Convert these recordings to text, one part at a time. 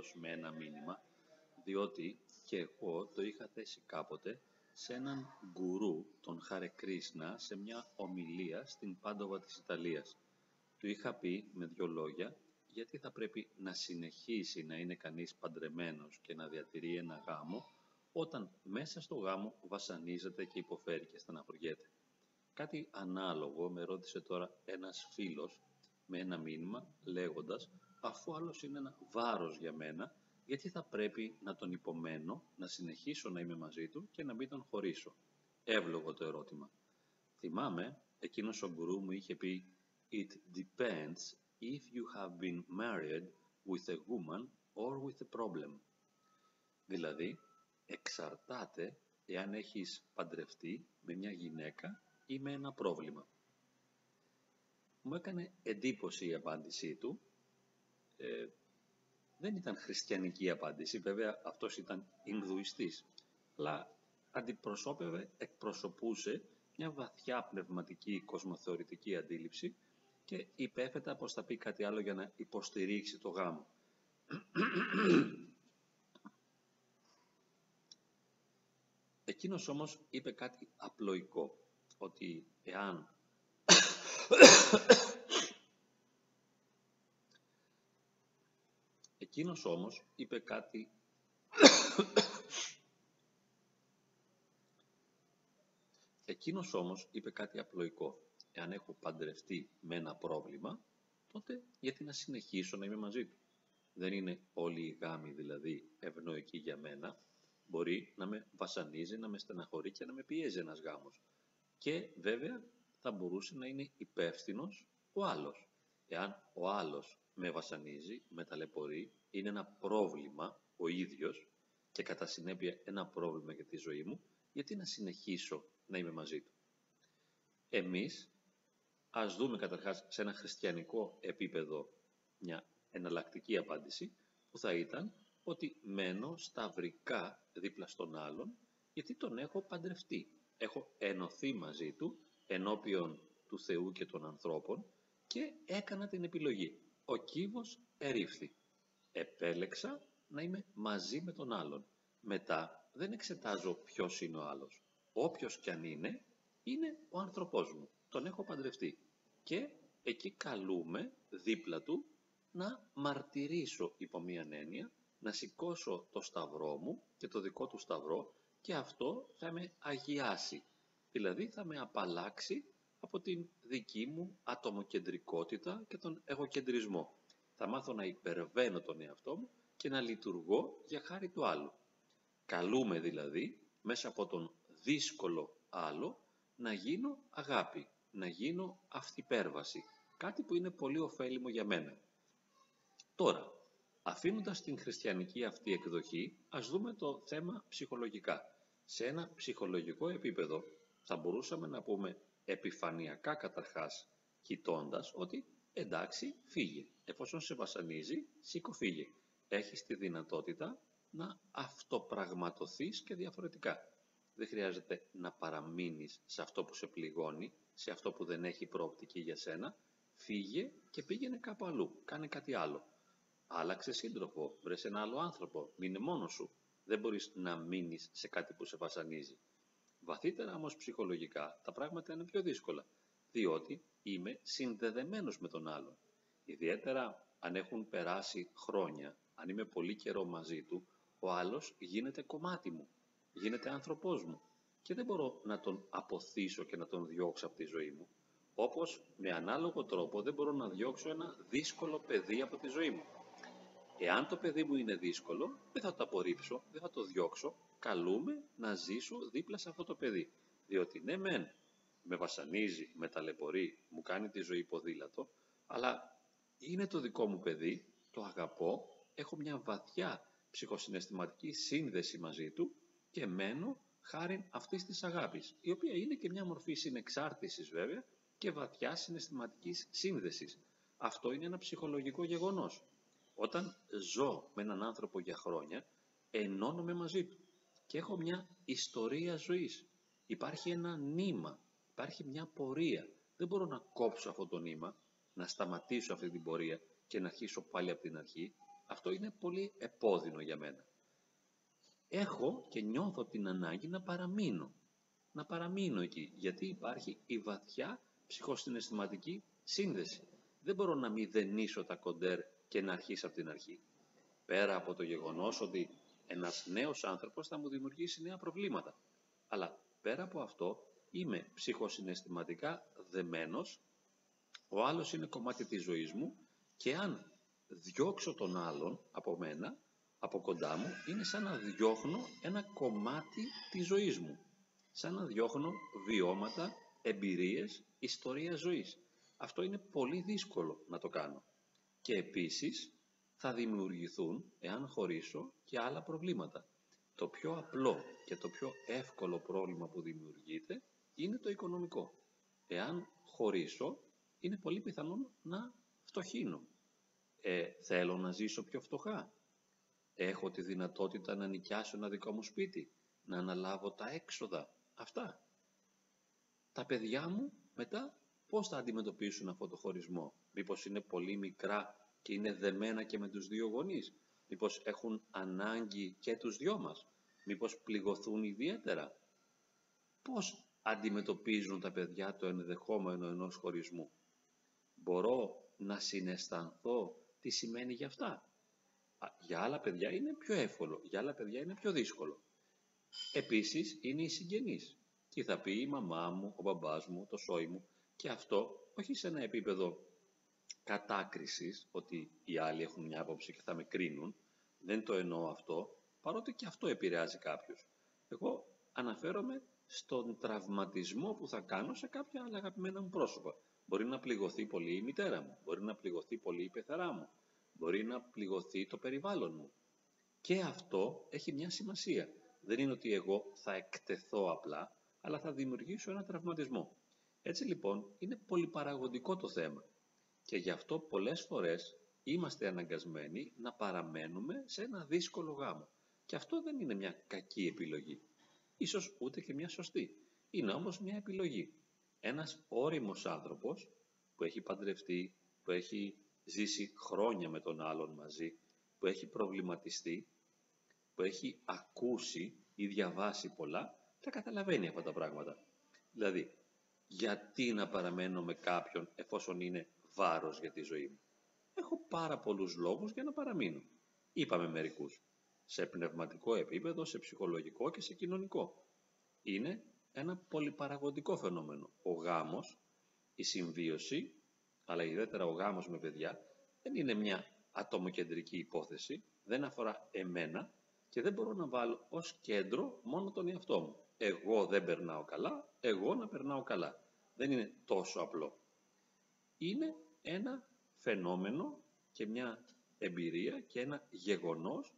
ένας φίλος με ένα μήνυμα, διότι και εγώ το είχα θέσει κάποτε σε έναν γκουρού, τον Χάρε Κρίσνα, σε μια ομιλία στην Πάντοβα της Ιταλίας. Του είχα πει με δυο λόγια γιατί θα πρέπει να συνεχίσει να είναι κανείς παντρεμένος και να διατηρεί ένα γάμο όταν μέσα στο γάμο βασανίζεται και υποφέρει και στεναχωριέται. Κάτι ανάλογο με ρώτησε τώρα ένας φίλος με ένα μήνυμα λέγοντας αφού άλλος είναι ένα βάρος για μένα γιατί θα πρέπει να τον υπομένω, να συνεχίσω να είμαι μαζί του και να μην τον χωρίσω; Εύλογο το ερώτημα. Θυμάμαι, εκείνος ο γκουρού μου είχε πει «It depends if you have been married with a woman or with a problem». Δηλαδή, εξαρτάται εάν έχεις παντρευτεί με μια γυναίκα ή με ένα πρόβλημα. Μου έκανε εντύπωση η απάντησή του. Ε, δεν ήταν χριστιανική απάντηση, βέβαια αυτός ήταν Ινδουιστής, αλλά αντιπροσώπευε, εκπροσωπούσε μια βαθιά πνευματική κοσμοθεωρητική αντίληψη και υπέφετα πως θα πει κάτι άλλο για να υποστηρίξει το γάμο. Εκείνος όμως είπε κάτι απλοϊκό, ότι εάν Εκείνος όμως είπε κάτι Εκείνος όμως είπε κάτι απλοϊκό. Εάν έχω παντρευτεί με ένα πρόβλημα, τότε γιατί να συνεχίσω να είμαι μαζί του. Δεν είναι όλοι οι γάμοι δηλαδή ευνοϊκοί για μένα. Μπορεί να με βασανίζει, να με στεναχωρεί και να με πιέζει ένας γάμος. Και βέβαια θα μπορούσε να είναι υπεύθυνος ο άλλος. Εάν ο άλλος με βασανίζει, με ταλαιπωρεί, είναι ένα πρόβλημα ο ίδιος και κατά συνέπεια ένα πρόβλημα για τη ζωή μου, γιατί να συνεχίσω να είμαι μαζί του. Εμείς ας δούμε καταρχάς σε ένα χριστιανικό επίπεδο μια εναλλακτική απάντηση που θα ήταν ότι μένω σταυρικά δίπλα στον άλλον γιατί τον έχω παντρευτεί. Έχω ενωθεί μαζί του ενώπιον του Θεού και των ανθρώπων και έκανα την επιλογή. Ο κύβος ερήφθη. Επέλεξα να είμαι μαζί με τον άλλον. Μετά δεν εξετάζω ποιος είναι ο άλλος. Όποιος κι αν είναι, είναι ο άνθρωπός μου. Τον έχω παντρευτεί. Και εκεί καλούμε δίπλα του να μαρτυρήσω υπό μία έννοια, να σηκώσω το σταυρό μου και το δικό του σταυρό και αυτό θα με αγιάσει. Δηλαδή θα με απαλλάξει από την δική μου ατομοκεντρικότητα και τον εγωκεντρισμό. Θα μάθω να υπερβαίνω τον εαυτό μου και να λειτουργώ για χάρη του άλλου. Καλούμε δηλαδή μέσα από τον δύσκολο άλλο να γίνω αγάπη, να γίνω αυτυπέρβαση, κάτι που είναι πολύ ωφέλιμο για μένα. Τώρα, αφήνοντας την χριστιανική αυτή εκδοχή, ας δούμε το θέμα ψυχολογικά. Σε ένα ψυχολογικό επίπεδο θα μπορούσαμε να πούμε επιφανειακά καταρχάς κοιτώντας ότι εντάξει φύγε. Εφόσον σε βασανίζει σήκω φύγε. Έχεις τη δυνατότητα να αυτοπραγματοθείς και διαφορετικά. Δεν χρειάζεται να παραμείνεις σε αυτό που σε πληγώνει, σε αυτό που δεν έχει προοπτική για σένα. Φύγε και πήγαινε κάπου αλλού. Κάνε κάτι άλλο. Άλλαξε σύντροφο, βρες ένα άλλο άνθρωπο, μείνε μόνος σου. Δεν μπορείς να μείνεις σε κάτι που σε βασανίζει. Βαθύτερα όμως ψυχολογικά τα πράγματα είναι πιο δύσκολα, διότι είμαι συνδεδεμένος με τον άλλον. Ιδιαίτερα αν έχουν περάσει χρόνια, αν είμαι πολύ καιρό μαζί του, ο άλλος γίνεται κομμάτι μου, γίνεται άνθρωπός μου και δεν μπορώ να τον αποθήσω και να τον διώξω από τη ζωή μου. Όπως με ανάλογο τρόπο δεν μπορώ να διώξω ένα δύσκολο παιδί από τη ζωή μου. Εάν το παιδί μου είναι δύσκολο, δεν θα το απορρίψω, δεν θα το διώξω, καλούμε να ζήσω δίπλα σε αυτό το παιδί. Διότι ναι μεν με βασανίζει, με ταλαιπωρεί, μου κάνει τη ζωή ποδήλατο, αλλά είναι το δικό μου παιδί, το αγαπώ, έχω μια βαθιά ψυχοσυναισθηματική σύνδεση μαζί του και μένω χάρη αυτής της αγάπης, η οποία είναι και μια μορφή συνεξάρτησης βέβαια και βαθιά συναισθηματικής σύνδεσης. Αυτό είναι ένα ψυχολογικό γεγονός. Όταν ζω με έναν άνθρωπο για χρόνια, ενώνομαι μαζί του και έχω μια ιστορία ζωής. Υπάρχει ένα νήμα, υπάρχει μια πορεία. Δεν μπορώ να κόψω αυτό το νήμα. να σταματήσω αυτή την πορεία και να αρχίσω πάλι από την αρχή, αυτό είναι πολύ επώδυνο για μένα. Έχω και νιώθω την ανάγκη να παραμείνω. Να παραμείνω εκεί, γιατί υπάρχει η βαθιά ψυχοσυναισθηματική σύνδεση. Δεν μπορώ να μηδενίσω τα κοντέρ και να αρχίσω από την αρχή. Πέρα από το γεγονός ότι ένας νέος άνθρωπος θα μου δημιουργήσει νέα προβλήματα. Αλλά πέρα από αυτό είμαι ψυχοσυναισθηματικά δεμένος, ο άλλος είναι κομμάτι της ζωής μου και αν διώξω τον άλλον από μένα, από κοντά μου, είναι σαν να διώχνω ένα κομμάτι της ζωής μου. Σαν να διώχνω βιώματα, εμπειρίες, ιστορία ζωής. Αυτό είναι πολύ δύσκολο να το κάνω. Και επίσης θα δημιουργηθούν, εάν χωρίσω, και άλλα προβλήματα. Το πιο απλό και το πιο εύκολο πρόβλημα που δημιουργείται είναι το οικονομικό. Εάν χωρίσω, είναι πολύ πιθανόν να φτωχύνω. Ε, θέλω να ζήσω πιο φτωχά. Έχω τη δυνατότητα να νοικιάσω ένα δικό μου σπίτι, να αναλάβω τα έξοδα. Αυτά. Τα παιδιά μου μετά πώς θα αντιμετωπίσουν αυτό το χωρισμό; Μήπως είναι πολύ μικρά και είναι δεμένα και με τους δύο γονείς. Μήπως έχουν ανάγκη και τους δυο μας. Μήπως πληγωθούν ιδιαίτερα. Πώς αντιμετωπίζουν τα παιδιά το ενδεχόμενο ενός χωρισμού. Μπορώ να συναισθανθώ τι σημαίνει για αυτά. Για άλλα παιδιά είναι πιο εύκολο, για άλλα παιδιά είναι πιο δύσκολο. Επίσης είναι οι συγγενείς. Τι θα πει η μαμά μου, ο μπαμπάς μου, το σόι μου και αυτό όχι σε ένα επίπεδο κατάκρισης, ότι οι άλλοι έχουν μια άποψη και θα με κρίνουν. Δεν το εννοώ αυτό, παρότι και αυτό επηρεάζει κάποιους. Εγώ αναφέρομαι στον τραυματισμό που θα κάνω σε κάποια άλλα αγαπημένα μου πρόσωπα. Μπορεί να πληγωθεί πολύ η μητέρα μου, μπορεί να πληγωθεί πολύ η πεθερά μου, μπορεί να πληγωθεί το περιβάλλον μου. Και αυτό έχει μια σημασία. Δεν είναι ότι εγώ θα εκτεθώ απλά, αλλά θα δημιουργήσω ένα τραυματισμό. Έτσι λοιπόν είναι πολυπαραγωγικό το θέμα και γι' αυτό πολλές φορές είμαστε αναγκασμένοι να παραμένουμε σε ένα δύσκολο γάμο. Και αυτό δεν είναι μια κακή επιλογή. Ίσως ούτε και μια σωστή. Είναι όμως μια επιλογή. Ένας όριμος άνθρωπος που έχει παντρευτεί, που έχει ζήσει χρόνια με τον άλλον μαζί, που έχει προβληματιστεί, που έχει ακούσει ή διαβάσει πολλά, θα καταλαβαίνει αυτά τα πράγματα. Δηλαδή, γιατί να παραμένω με κάποιον εφόσον είναι βάρος για τη ζωή μου. Έχω πάρα πολλούς λόγους για να παραμείνω. Είπαμε μερικούς. Σε πνευματικό επίπεδο, σε ψυχολογικό και σε κοινωνικό. Είναι ένα πολυπαραγωγικό φαινόμενο. Ο γάμος, η συμβίωση, αλλά ιδιαίτερα ο γάμος με παιδιά, δεν είναι μια ατομοκεντρική υπόθεση, δεν αφορά εμένα και δεν μπορώ να βάλω ως κέντρο μόνο τον εαυτό μου. Εγώ δεν περνάω καλά, εγώ να περνάω καλά. Δεν είναι τόσο απλό. Είναι ένα φαινόμενο και μια εμπειρία και ένα γεγονός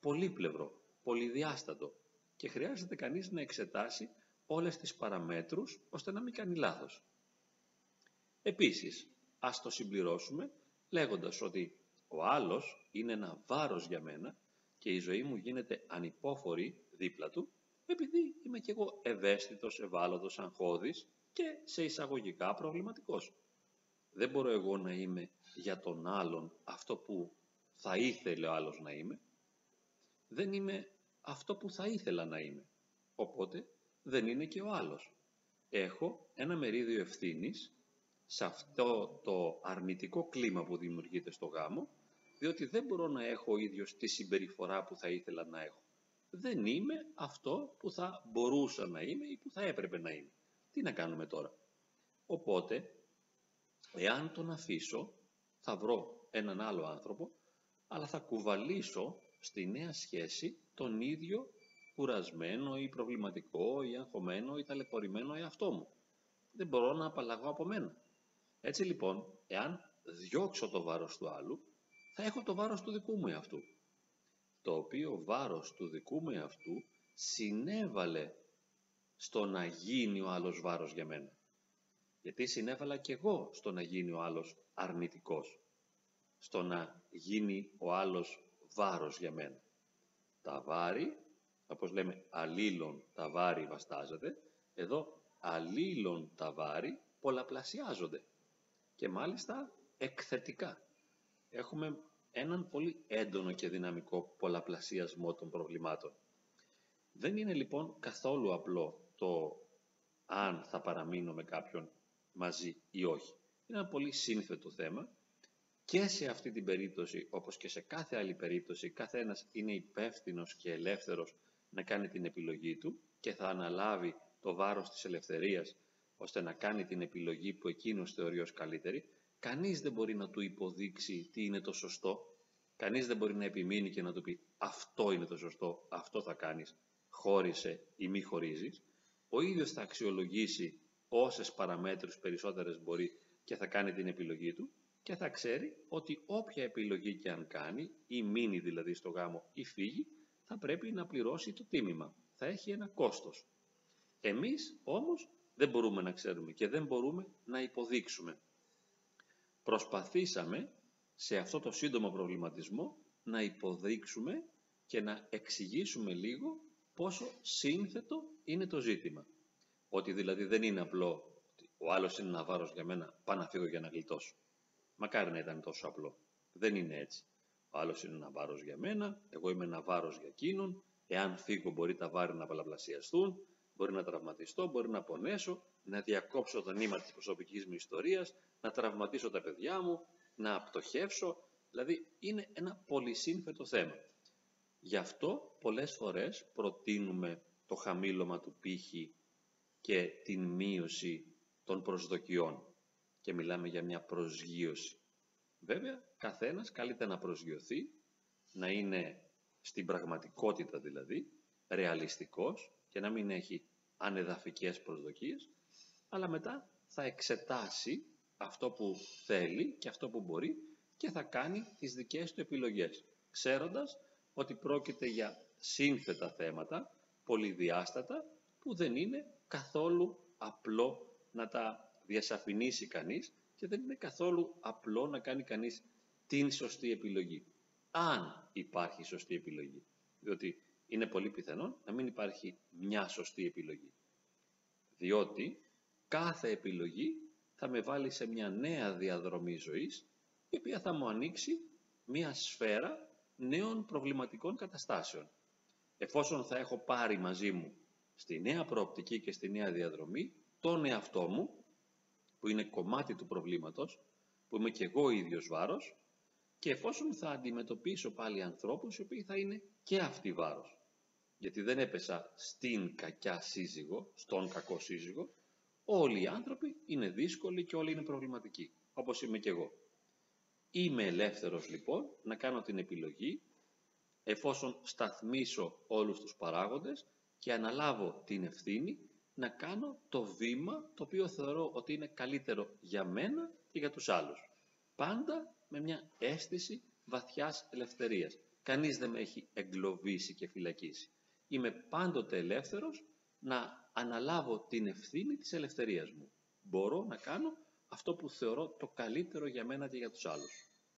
πολύπλευρο, πολυδιάστατο και χρειάζεται κανείς να εξετάσει όλες τις παραμέτρους ώστε να μην κάνει λάθος. Επίσης, ας το συμπληρώσουμε λέγοντας ότι ο άλλος είναι ένα βάρος για μένα και η ζωή μου γίνεται ανυπόφορη δίπλα του επειδή είμαι κι εγώ ευαίσθητος, ευάλωτος, αγχώδης και σε εισαγωγικά προβληματικός. Δεν μπορώ εγώ να είμαι για τον άλλον αυτό που θα ήθελε ο άλλος να είμαι. Δεν είμαι αυτό που θα ήθελα να είμαι. Οπότε δεν είναι και ο άλλος. Έχω ένα μερίδιο ευθύνης σε αυτό το αρνητικό κλίμα που δημιουργείται στο γάμο, διότι δεν μπορώ να έχω ο ίδιος τη συμπεριφορά που θα ήθελα να έχω. Δεν είμαι αυτό που θα μπορούσα να είμαι ή που θα έπρεπε να είμαι. Τι να κάνουμε τώρα; Οπότε Εάν τον αφήσω, θα βρω έναν άλλο άνθρωπο, αλλά θα κουβαλήσω στη νέα σχέση τον ίδιο κουρασμένο ή προβληματικό ή αγχωμένο ή ταλαιπωρημένο εαυτό μου. Δεν μπορώ να απαλλαγώ από μένα. Έτσι λοιπόν, εάν διώξω το βάρος του άλλου, θα έχω το βάρος του δικού μου εαυτού. Το οποίο βάρος του δικού μου εαυτού συνέβαλε στο να γίνει ο άλλος βάρος για μένα γιατί συνέβαλα και εγώ στο να γίνει ο άλλος αρνητικός, στο να γίνει ο άλλος βάρος για μένα. Τα βάρη, όπως λέμε αλλήλων τα βάρη βαστάζεται, εδώ αλλήλων τα βάρη πολλαπλασιάζονται. και μάλιστα εκθετικά. Έχουμε έναν πολύ έντονο και δυναμικό πολλαπλασιασμό των προβλημάτων. Δεν είναι λοιπόν καθόλου απλό το αν θα παραμείνω με κάποιον μαζί ή όχι. Είναι ένα πολύ σύνθετο θέμα και σε αυτή την περίπτωση, όπως και σε κάθε άλλη περίπτωση, κάθε ένας είναι υπεύθυνος και ελεύθερος να κάνει την επιλογή του και θα αναλάβει το βάρος της ελευθερίας ώστε να κάνει την επιλογή που εκείνος θεωρεί ως καλύτερη, κανείς δεν μπορεί να του υποδείξει τι είναι το σωστό, κανείς δεν μπορεί να επιμείνει και να του πει αυτό είναι το σωστό, αυτό θα κάνεις, χώρισε ή μη χωρίζεις. Ο ίδιος θα αξιολογήσει όσες παραμέτρους περισσότερες μπορεί και θα κάνει την επιλογή του και θα ξέρει ότι όποια επιλογή και αν κάνει ή μείνει δηλαδή στο γάμο ή φύγει θα πρέπει να πληρώσει το τίμημα. Θα έχει ένα κόστος. Εμείς όμως δεν μπορούμε να ξέρουμε και δεν μπορούμε να υποδείξουμε. Προσπαθήσαμε σε αυτό το σύντομο προβληματισμό να υποδείξουμε και να εξηγήσουμε λίγο πόσο σύνθετο είναι το ζήτημα. Ότι δηλαδή δεν είναι απλό ότι ο άλλος είναι ένα βάρος για μένα, πάω να φύγω για να γλιτώσω. Μακάρι να ήταν τόσο απλό. Δεν είναι έτσι. Ο άλλος είναι ένα βάρος για μένα, εγώ είμαι ένα βάρος για εκείνον, εάν φύγω μπορεί τα βάρη να παλαπλασιαστούν, μπορεί να τραυματιστώ, μπορεί να πονέσω, να διακόψω το νήμα της προσωπικής μου ιστορίας, να τραυματίσω τα παιδιά μου, να πτωχεύσω, δηλαδή είναι ένα πολυσύνθετο θέμα. Γι' αυτό πολλές φορές προτείνουμε το χαμήλωμα του πύχη και την μείωση των προσδοκιών και μιλάμε για μια προσγείωση. Βέβαια, καθένας καλείται να προσγειωθεί, να είναι στην πραγματικότητα δηλαδή, ρεαλιστικός και να μην έχει ανεδαφικές προσδοκίες, αλλά μετά θα εξετάσει αυτό που θέλει και αυτό που μπορεί και θα κάνει τις δικές του επιλογές, ξέροντας ότι πρόκειται για σύνθετα θέματα, πολυδιάστατα, που δεν είναι καθόλου απλό να τα διασαφηνίσει κανείς και δεν είναι καθόλου απλό να κάνει κανείς την σωστή επιλογή. Αν υπάρχει σωστή επιλογή. Διότι είναι πολύ πιθανό να μην υπάρχει μια σωστή επιλογή. Διότι κάθε επιλογή θα με βάλει σε μια νέα διαδρομή ζωής η οποία θα μου ανοίξει μια σφαίρα νέων προβληματικών καταστάσεων. Εφόσον θα έχω πάρει μαζί μου στη νέα προοπτική και στη νέα διαδρομή τον εαυτό μου που είναι κομμάτι του προβλήματος, που είμαι και εγώ ίδιος βάρος και εφόσον θα αντιμετωπίσω πάλι ανθρώπους οι οποίοι θα είναι και αυτοί βάρος. Γιατί δεν έπεσα στην κακιά σύζυγο, στον κακό σύζυγο, όλοι οι άνθρωποι είναι δύσκολοι και όλοι είναι προβληματικοί, όπως είμαι και εγώ. Είμαι ελεύθερος λοιπόν να κάνω την επιλογή εφόσον σταθμίσω όλους τους παράγοντες και αναλάβω την ευθύνη να κάνω το βήμα το οποίο θεωρώ ότι είναι καλύτερο για μένα και για τους άλλους. Πάντα με μια αίσθηση βαθιάς ελευθερίας. Κανείς δεν με έχει εγκλωβίσει και φυλακίσει. Είμαι πάντοτε ελεύθερος να αναλάβω την ευθύνη της ελευθερίας μου. Μπορώ να κάνω αυτό που θεωρώ το καλύτερο για μένα και για τους άλλους.